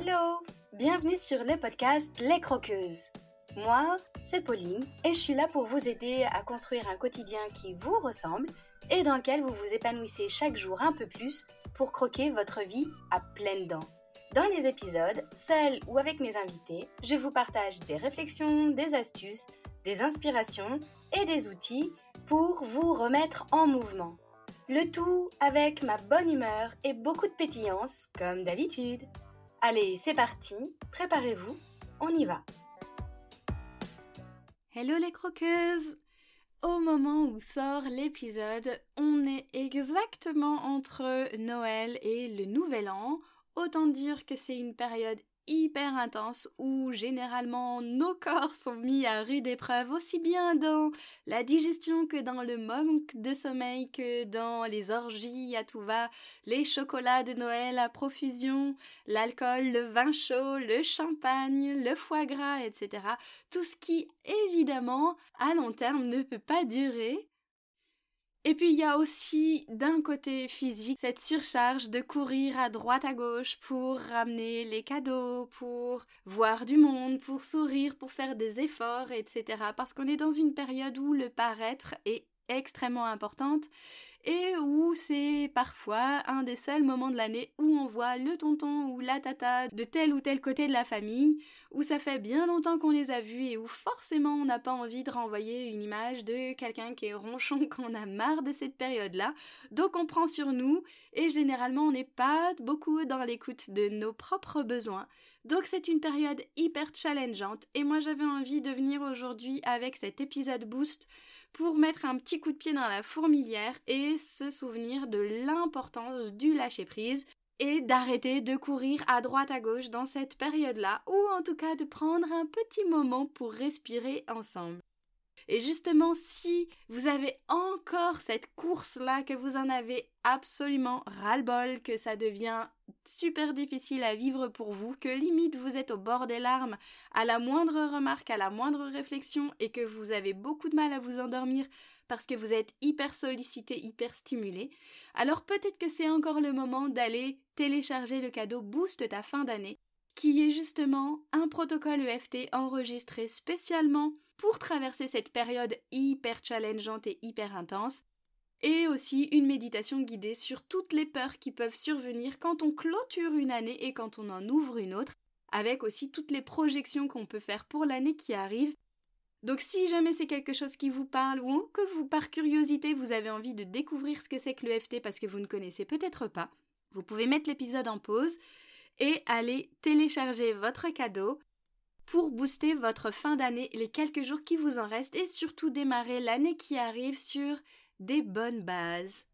Hello Bienvenue sur le podcast Les Croqueuses. Moi, c'est Pauline et je suis là pour vous aider à construire un quotidien qui vous ressemble et dans lequel vous vous épanouissez chaque jour un peu plus pour croquer votre vie à pleines dents. Dans les épisodes, seul ou avec mes invités, je vous partage des réflexions, des astuces, des inspirations et des outils pour vous remettre en mouvement. Le tout avec ma bonne humeur et beaucoup de pétillance, comme d'habitude. Allez, c'est parti, préparez-vous, on y va. Hello les croqueuses Au moment où sort l'épisode, on est exactement entre Noël et le Nouvel An. Autant dire que c'est une période hyper intense où généralement nos corps sont mis à rude épreuve aussi bien dans la digestion que dans le manque de sommeil que dans les orgies à tout va, les chocolats de Noël à profusion, l'alcool, le vin chaud, le champagne, le foie gras, etc. Tout ce qui évidemment à long terme ne peut pas durer et puis il y a aussi d'un côté physique cette surcharge de courir à droite à gauche pour ramener les cadeaux, pour voir du monde, pour sourire, pour faire des efforts, etc. Parce qu'on est dans une période où le paraître est extrêmement importante et où c'est parfois un des seuls moments de l'année où on voit le tonton ou la tata de tel ou tel côté de la famille, où ça fait bien longtemps qu'on les a vus et où forcément on n'a pas envie de renvoyer une image de quelqu'un qui est ronchon qu'on a marre de cette période-là. Donc on prend sur nous et généralement on n'est pas beaucoup dans l'écoute de nos propres besoins. Donc c'est une période hyper challengeante et moi j'avais envie de venir aujourd'hui avec cet épisode boost pour mettre un petit coup de pied dans la fourmilière et se souvenir de l'importance du lâcher-prise et d'arrêter de courir à droite à gauche dans cette période-là, ou en tout cas de prendre un petit moment pour respirer ensemble. Et justement, si vous avez encore cette course-là, que vous en avez absolument ras-le-bol, que ça devient super difficile à vivre pour vous, que limite vous êtes au bord des larmes à la moindre remarque, à la moindre réflexion, et que vous avez beaucoup de mal à vous endormir parce que vous êtes hyper sollicité, hyper stimulé, alors peut-être que c'est encore le moment d'aller télécharger le cadeau Boost ta fin d'année, qui est justement un protocole EFT enregistré spécialement pour traverser cette période hyper challengeante et hyper intense, et aussi une méditation guidée sur toutes les peurs qui peuvent survenir quand on clôture une année et quand on en ouvre une autre, avec aussi toutes les projections qu'on peut faire pour l'année qui arrive. Donc si jamais c'est quelque chose qui vous parle ou que vous par curiosité vous avez envie de découvrir ce que c'est que l'EFT parce que vous ne connaissez peut-être pas, vous pouvez mettre l'épisode en pause et aller télécharger votre cadeau pour booster votre fin d'année, les quelques jours qui vous en restent et surtout démarrer l'année qui arrive sur des bonnes bases.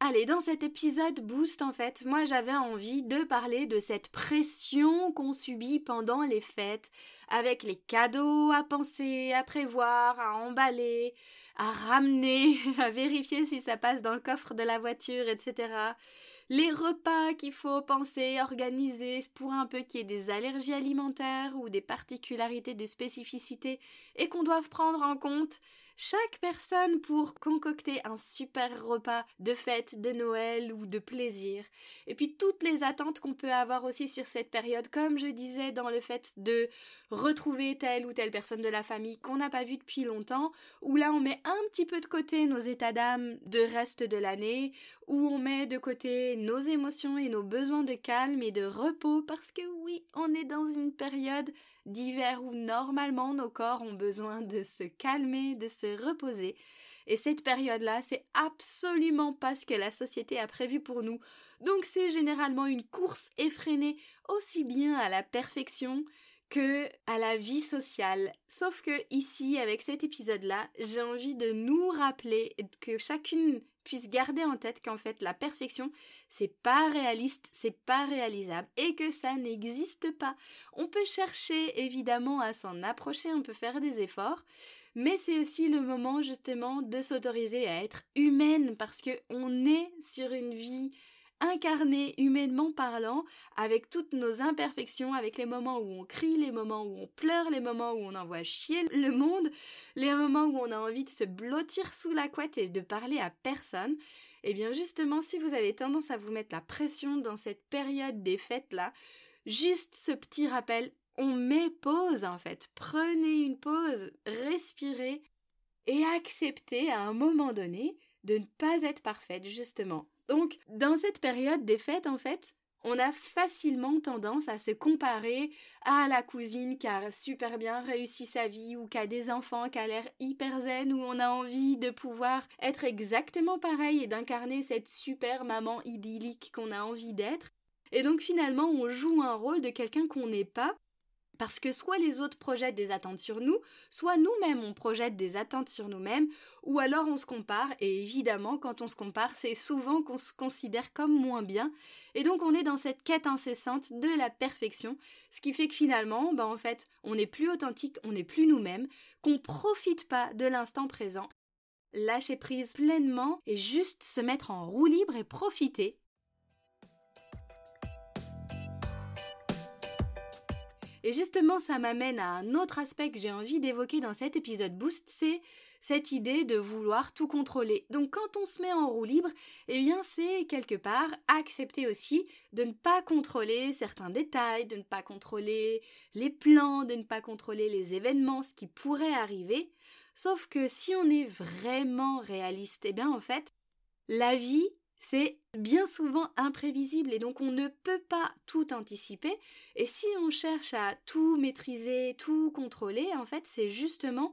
Allez, dans cet épisode Boost, en fait, moi j'avais envie de parler de cette pression qu'on subit pendant les fêtes, avec les cadeaux à penser, à prévoir, à emballer, à ramener, à vérifier si ça passe dans le coffre de la voiture, etc les repas qu'il faut penser, organiser pour un peu qu'il y ait des allergies alimentaires ou des particularités, des spécificités et qu'on doive prendre en compte chaque personne pour concocter un super repas de fête, de Noël ou de plaisir. Et puis toutes les attentes qu'on peut avoir aussi sur cette période, comme je disais dans le fait de retrouver telle ou telle personne de la famille qu'on n'a pas vue depuis longtemps, où là on met un petit peu de côté nos états d'âme de reste de l'année, où on met de côté nos émotions et nos besoins de calme et de repos, parce que oui, on est dans une période d'hiver où normalement nos corps ont besoin de se calmer, de se reposer. Et cette période-là, c'est absolument pas ce que la société a prévu pour nous. Donc c'est généralement une course effrénée aussi bien à la perfection que à la vie sociale. Sauf que ici, avec cet épisode-là, j'ai envie de nous rappeler que chacune puisse garder en tête qu'en fait la perfection c'est pas réaliste, c'est pas réalisable et que ça n'existe pas. On peut chercher évidemment à s'en approcher, on peut faire des efforts, mais c'est aussi le moment justement de s'autoriser à être humaine parce que on est sur une vie incarner humainement parlant, avec toutes nos imperfections, avec les moments où on crie, les moments où on pleure, les moments où on envoie chier le monde, les moments où on a envie de se blottir sous la couette et de parler à personne. Eh bien justement, si vous avez tendance à vous mettre la pression dans cette période des fêtes-là, juste ce petit rappel, on met pause en fait. Prenez une pause, respirez et acceptez à un moment donné de ne pas être parfaite justement. Donc dans cette période des fêtes en fait, on a facilement tendance à se comparer à la cousine qui a super bien réussi sa vie ou qui a des enfants, qui a l'air hyper zen, où on a envie de pouvoir être exactement pareil et d'incarner cette super maman idyllique qu'on a envie d'être. Et donc finalement on joue un rôle de quelqu'un qu'on n'est pas parce que soit les autres projettent des attentes sur nous, soit nous-mêmes on projette des attentes sur nous-mêmes, ou alors on se compare, et évidemment quand on se compare, c'est souvent qu'on se considère comme moins bien, et donc on est dans cette quête incessante de la perfection, ce qui fait que finalement, bah en fait, on n'est plus authentique, on n'est plus nous-mêmes, qu'on profite pas de l'instant présent. Lâcher prise pleinement et juste se mettre en roue libre et profiter Et justement, ça m'amène à un autre aspect que j'ai envie d'évoquer dans cet épisode Boost, c'est cette idée de vouloir tout contrôler. Donc quand on se met en roue libre, eh bien c'est quelque part accepter aussi de ne pas contrôler certains détails, de ne pas contrôler les plans, de ne pas contrôler les événements, ce qui pourrait arriver. Sauf que si on est vraiment réaliste, eh bien en fait, la vie, c'est bien souvent imprévisible et donc on ne peut pas tout anticiper. Et si on cherche à tout maîtriser, tout contrôler, en fait, c'est justement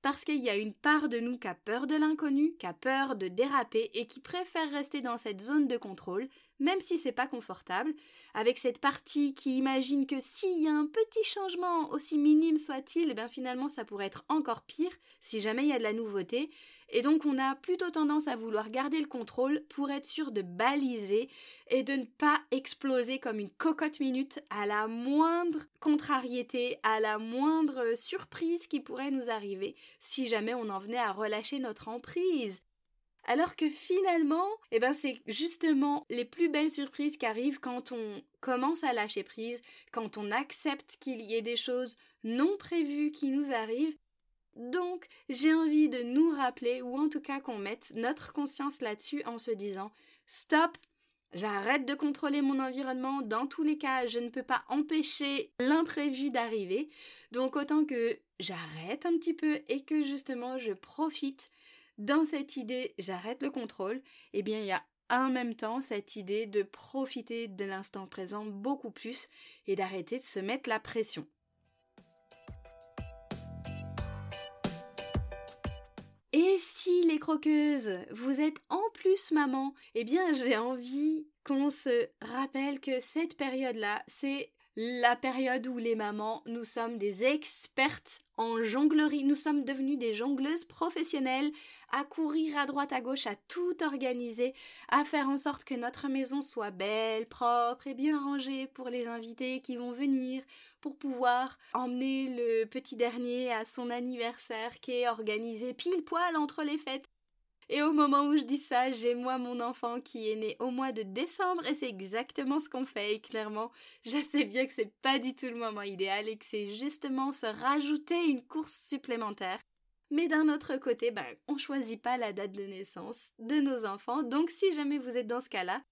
parce qu'il y a une part de nous qui a peur de l'inconnu, qui a peur de déraper et qui préfère rester dans cette zone de contrôle, même si c'est pas confortable, avec cette partie qui imagine que s'il y a un petit changement, aussi minime soit-il, bien finalement ça pourrait être encore pire si jamais il y a de la nouveauté, et donc on a plutôt tendance à vouloir garder le contrôle pour être sûr de baliser et de ne pas exploser comme une cocotte minute à la moindre contrariété, à la moindre surprise qui pourrait nous arriver si jamais on en venait à relâcher notre emprise. Alors que finalement, eh ben c'est justement les plus belles surprises qui arrivent quand on commence à lâcher prise, quand on accepte qu'il y ait des choses non prévues qui nous arrivent. Donc, j'ai envie de nous rappeler, ou en tout cas qu'on mette notre conscience là-dessus en se disant Stop, j'arrête de contrôler mon environnement, dans tous les cas, je ne peux pas empêcher l'imprévu d'arriver, donc autant que j'arrête un petit peu et que justement je profite dans cette idée j'arrête le contrôle, eh bien il y a en même temps cette idée de profiter de l'instant présent beaucoup plus et d'arrêter de se mettre la pression. Et si les croqueuses, vous êtes en plus maman, eh bien j'ai envie qu'on se rappelle que cette période-là, c'est la période où les mamans, nous sommes des expertes en jonglerie, nous sommes devenues des jongleuses professionnelles, à courir à droite à gauche, à tout organiser, à faire en sorte que notre maison soit belle, propre et bien rangée pour les invités qui vont venir, pour pouvoir emmener le petit dernier à son anniversaire qui est organisé pile poil entre les fêtes. Et au moment où je dis ça, j'ai moi mon enfant qui est né au mois de décembre et c'est exactement ce qu'on fait. Et clairement, je sais bien que c'est pas du tout le moment idéal et que c'est justement se rajouter une course supplémentaire. Mais d'un autre côté, ben, on choisit pas la date de naissance de nos enfants. Donc si jamais vous êtes dans ce cas-là,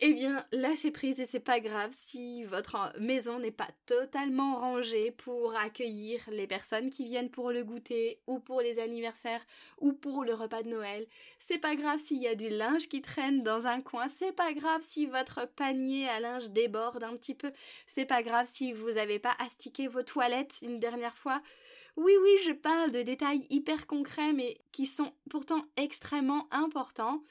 eh bien, lâchez prise et c'est pas grave si votre maison n'est pas totalement rangée pour accueillir les personnes qui viennent pour le goûter ou pour les anniversaires ou pour le repas de Noël. C'est pas grave s'il y a du linge qui traîne dans un coin. C'est pas grave si votre panier à linge déborde un petit peu. C'est pas grave si vous n'avez pas astiqué vos toilettes une dernière fois. Oui, oui, je parle de détails hyper concrets mais qui sont pourtant extrêmement importants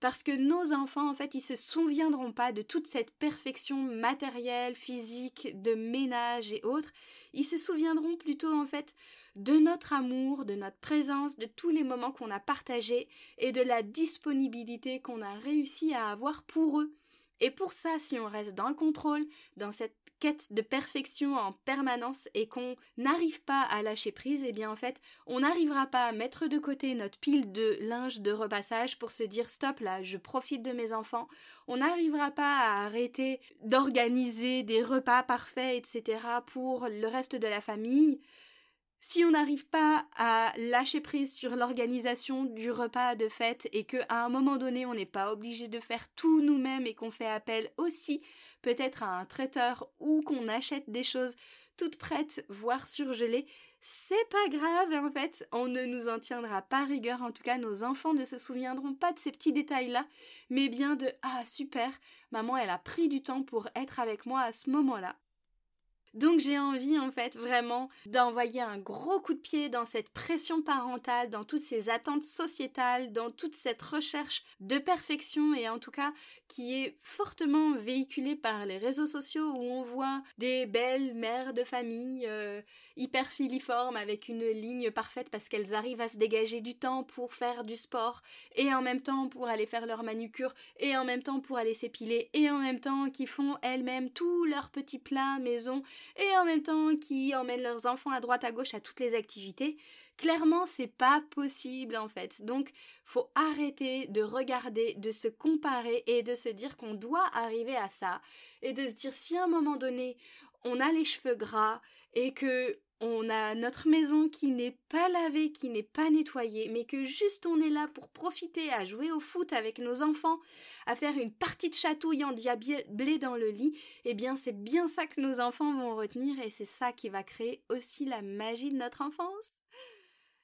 parce que nos enfants, en fait, ils se souviendront pas de toute cette perfection matérielle, physique, de ménage et autres. Ils se souviendront plutôt, en fait, de notre amour, de notre présence, de tous les moments qu'on a partagés et de la disponibilité qu'on a réussi à avoir pour eux. Et pour ça, si on reste dans le contrôle, dans cette quête de perfection en permanence et qu'on n'arrive pas à lâcher prise, eh bien en fait, on n'arrivera pas à mettre de côté notre pile de linge de repassage pour se dire stop là, je profite de mes enfants. On n'arrivera pas à arrêter d'organiser des repas parfaits, etc. pour le reste de la famille si on n'arrive pas à lâcher prise sur l'organisation du repas de fête et qu'à un moment donné on n'est pas obligé de faire tout nous-mêmes et qu'on fait appel aussi peut-être à un traiteur ou qu'on achète des choses toutes prêtes, voire surgelées, c'est pas grave en fait, on ne nous en tiendra pas rigueur, en tout cas nos enfants ne se souviendront pas de ces petits détails-là, mais bien de Ah super, maman elle a pris du temps pour être avec moi à ce moment-là. Donc j'ai envie en fait vraiment d'envoyer un gros coup de pied dans cette pression parentale, dans toutes ces attentes sociétales, dans toute cette recherche de perfection et en tout cas qui est fortement véhiculée par les réseaux sociaux où on voit des belles mères de famille euh, hyper filiformes avec une ligne parfaite parce qu'elles arrivent à se dégager du temps pour faire du sport et en même temps pour aller faire leur manucure et en même temps pour aller s'épiler et en même temps qui font elles-mêmes tous leurs petits plats maison et en même temps qui emmènent leurs enfants à droite à gauche à toutes les activités. Clairement, c'est pas possible en fait. Donc, faut arrêter de regarder, de se comparer et de se dire qu'on doit arriver à ça et de se dire si à un moment donné, on a les cheveux gras et que on a notre maison qui n'est pas lavée, qui n'est pas nettoyée, mais que juste on est là pour profiter à jouer au foot avec nos enfants, à faire une partie de chatouille en diablé dans le lit, eh bien c'est bien ça que nos enfants vont retenir et c'est ça qui va créer aussi la magie de notre enfance.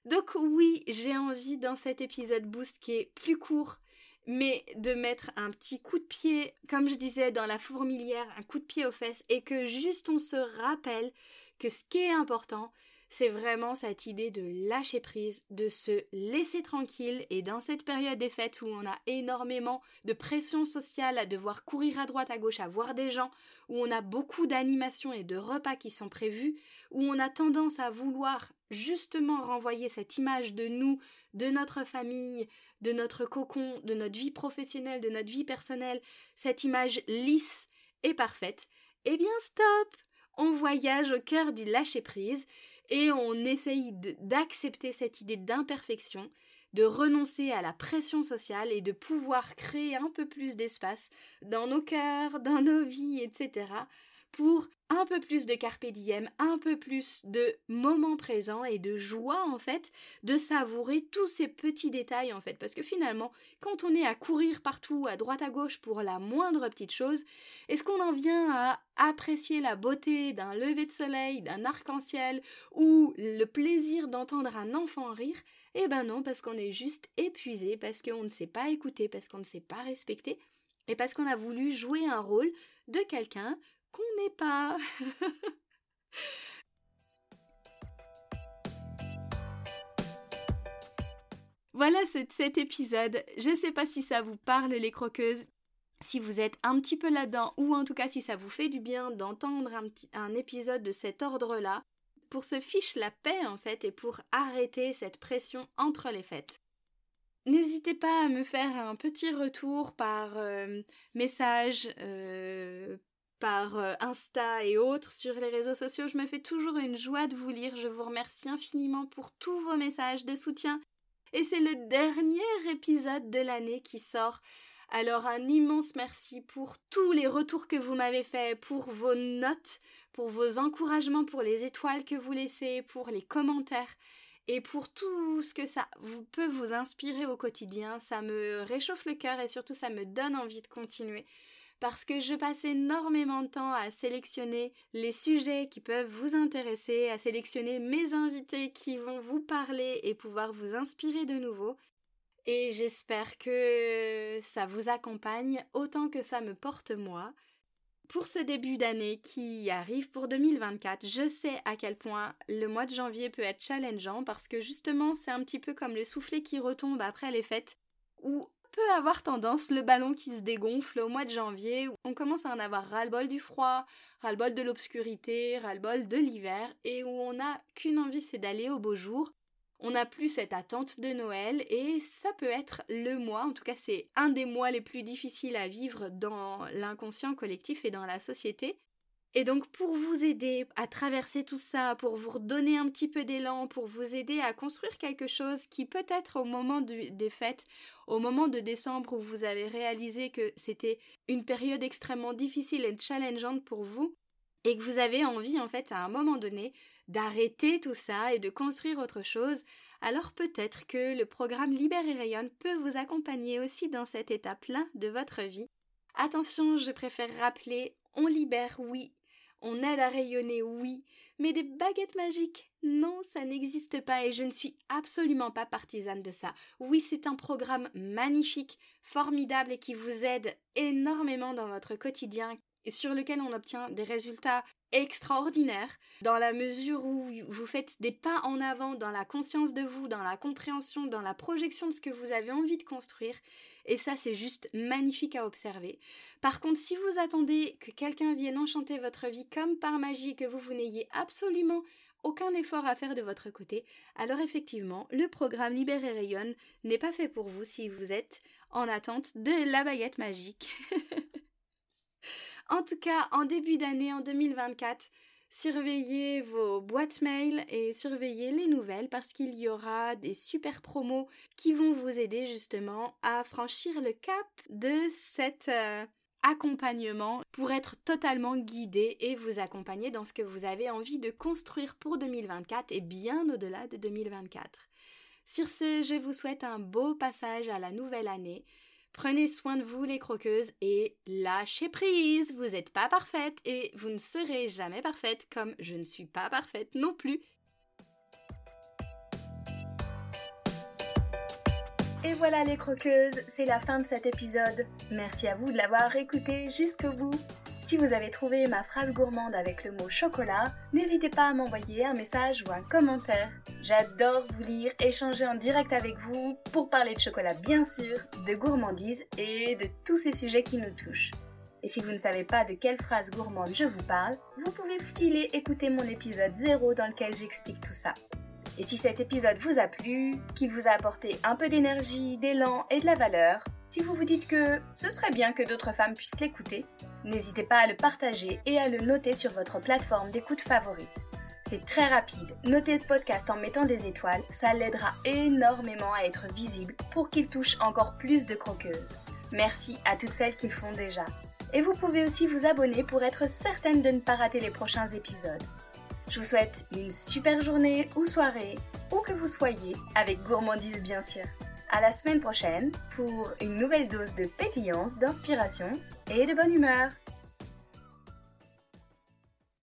Donc oui, j'ai envie dans cet épisode boost qui est plus court, mais de mettre un petit coup de pied, comme je disais dans la fourmilière, un coup de pied aux fesses, et que juste on se rappelle que ce qui est important, c'est vraiment cette idée de lâcher prise, de se laisser tranquille. Et dans cette période des fêtes où on a énormément de pression sociale à devoir courir à droite à gauche à voir des gens, où on a beaucoup d'animations et de repas qui sont prévus, où on a tendance à vouloir justement renvoyer cette image de nous, de notre famille, de notre cocon, de notre vie professionnelle, de notre vie personnelle, cette image lisse et parfaite, eh bien stop! On voyage au cœur du lâcher-prise et on essaye d'accepter cette idée d'imperfection, de renoncer à la pression sociale et de pouvoir créer un peu plus d'espace dans nos cœurs, dans nos vies, etc pour un peu plus de carpe diem, un peu plus de moments présents et de joie en fait, de savourer tous ces petits détails en fait. Parce que finalement quand on est à courir partout à droite à gauche pour la moindre petite chose, est-ce qu'on en vient à apprécier la beauté d'un lever de soleil, d'un arc-en-ciel ou le plaisir d'entendre un enfant rire? Eh ben non parce qu'on est juste épuisé parce qu'on ne sait pas écouter, parce qu'on ne sait pas respecter et parce qu'on a voulu jouer un rôle de quelqu'un n'est pas. voilà cet épisode. Je ne sais pas si ça vous parle les croqueuses. Si vous êtes un petit peu là-dedans, ou en tout cas si ça vous fait du bien d'entendre un, un épisode de cet ordre-là, pour se fiche la paix en fait et pour arrêter cette pression entre les fêtes. N'hésitez pas à me faire un petit retour par euh, message, euh, par euh, Insta et autres sur les réseaux sociaux. Je me fais toujours une joie de vous lire. Je vous remercie infiniment pour tous vos messages de soutien. Et c'est le dernier épisode de l'année qui sort. Alors un immense merci pour tous les retours que vous m'avez faits, pour vos notes, pour vos encouragements, pour les étoiles que vous laissez, pour les commentaires et pour tout ce que ça peut vous inspirer au quotidien. Ça me réchauffe le cœur et surtout ça me donne envie de continuer parce que je passe énormément de temps à sélectionner les sujets qui peuvent vous intéresser, à sélectionner mes invités qui vont vous parler et pouvoir vous inspirer de nouveau. Et j'espère que ça vous accompagne autant que ça me porte moi. Pour ce début d'année qui arrive pour 2024, je sais à quel point le mois de janvier peut être challengeant parce que justement c'est un petit peu comme le soufflet qui retombe après les fêtes peut avoir tendance, le ballon qui se dégonfle au mois de janvier, on commence à en avoir ras-le-bol du froid, ras-le-bol de l'obscurité, ras-le-bol de l'hiver, et où on n'a qu'une envie, c'est d'aller au beau jour. On n'a plus cette attente de Noël, et ça peut être le mois, en tout cas c'est un des mois les plus difficiles à vivre dans l'inconscient collectif et dans la société. Et donc pour vous aider à traverser tout ça, pour vous redonner un petit peu d'élan, pour vous aider à construire quelque chose qui peut-être au moment des fêtes, au moment de décembre où vous avez réalisé que c'était une période extrêmement difficile et challengeante pour vous, et que vous avez envie en fait à un moment donné d'arrêter tout ça et de construire autre chose, alors peut-être que le programme Libère et Rayonne peut vous accompagner aussi dans cette étape-là de votre vie. Attention, je préfère rappeler, on libère, oui, on aide à rayonner, oui, mais des baguettes magiques, non, ça n'existe pas et je ne suis absolument pas partisane de ça. Oui, c'est un programme magnifique, formidable et qui vous aide énormément dans votre quotidien, sur lequel on obtient des résultats extraordinaires dans la mesure où vous faites des pas en avant dans la conscience de vous, dans la compréhension, dans la projection de ce que vous avez envie de construire et ça c'est juste magnifique à observer. Par contre, si vous attendez que quelqu'un vienne enchanter votre vie comme par magie que vous, vous n'ayez absolument aucun effort à faire de votre côté, alors effectivement, le programme Libère et Rayonne n'est pas fait pour vous si vous êtes en attente de la baguette magique. En tout cas, en début d'année, en 2024, surveillez vos boîtes mail et surveillez les nouvelles parce qu'il y aura des super promos qui vont vous aider justement à franchir le cap de cet euh, accompagnement pour être totalement guidé et vous accompagner dans ce que vous avez envie de construire pour 2024 et bien au-delà de 2024. Sur ce, je vous souhaite un beau passage à la nouvelle année. Prenez soin de vous les croqueuses et lâchez prise. Vous n'êtes pas parfaite et vous ne serez jamais parfaite comme je ne suis pas parfaite non plus. Et voilà les croqueuses, c'est la fin de cet épisode. Merci à vous de l'avoir écouté jusqu'au bout. Si vous avez trouvé ma phrase gourmande avec le mot chocolat, n'hésitez pas à m'envoyer un message ou un commentaire. J'adore vous lire, échanger en direct avec vous pour parler de chocolat bien sûr, de gourmandise et de tous ces sujets qui nous touchent. Et si vous ne savez pas de quelle phrase gourmande je vous parle, vous pouvez filer écouter mon épisode 0 dans lequel j'explique tout ça. Et si cet épisode vous a plu, qu'il vous a apporté un peu d'énergie, d'élan et de la valeur, si vous vous dites que ce serait bien que d'autres femmes puissent l'écouter, n'hésitez pas à le partager et à le noter sur votre plateforme d'écoute favorite. C'est très rapide. Notez le podcast en mettant des étoiles, ça l'aidera énormément à être visible pour qu'il touche encore plus de croqueuses. Merci à toutes celles qui le font déjà. Et vous pouvez aussi vous abonner pour être certaine de ne pas rater les prochains épisodes. Je vous souhaite une super journée ou soirée, où que vous soyez, avec gourmandise bien sûr. À la semaine prochaine pour une nouvelle dose de pétillance, d'inspiration et de bonne humeur.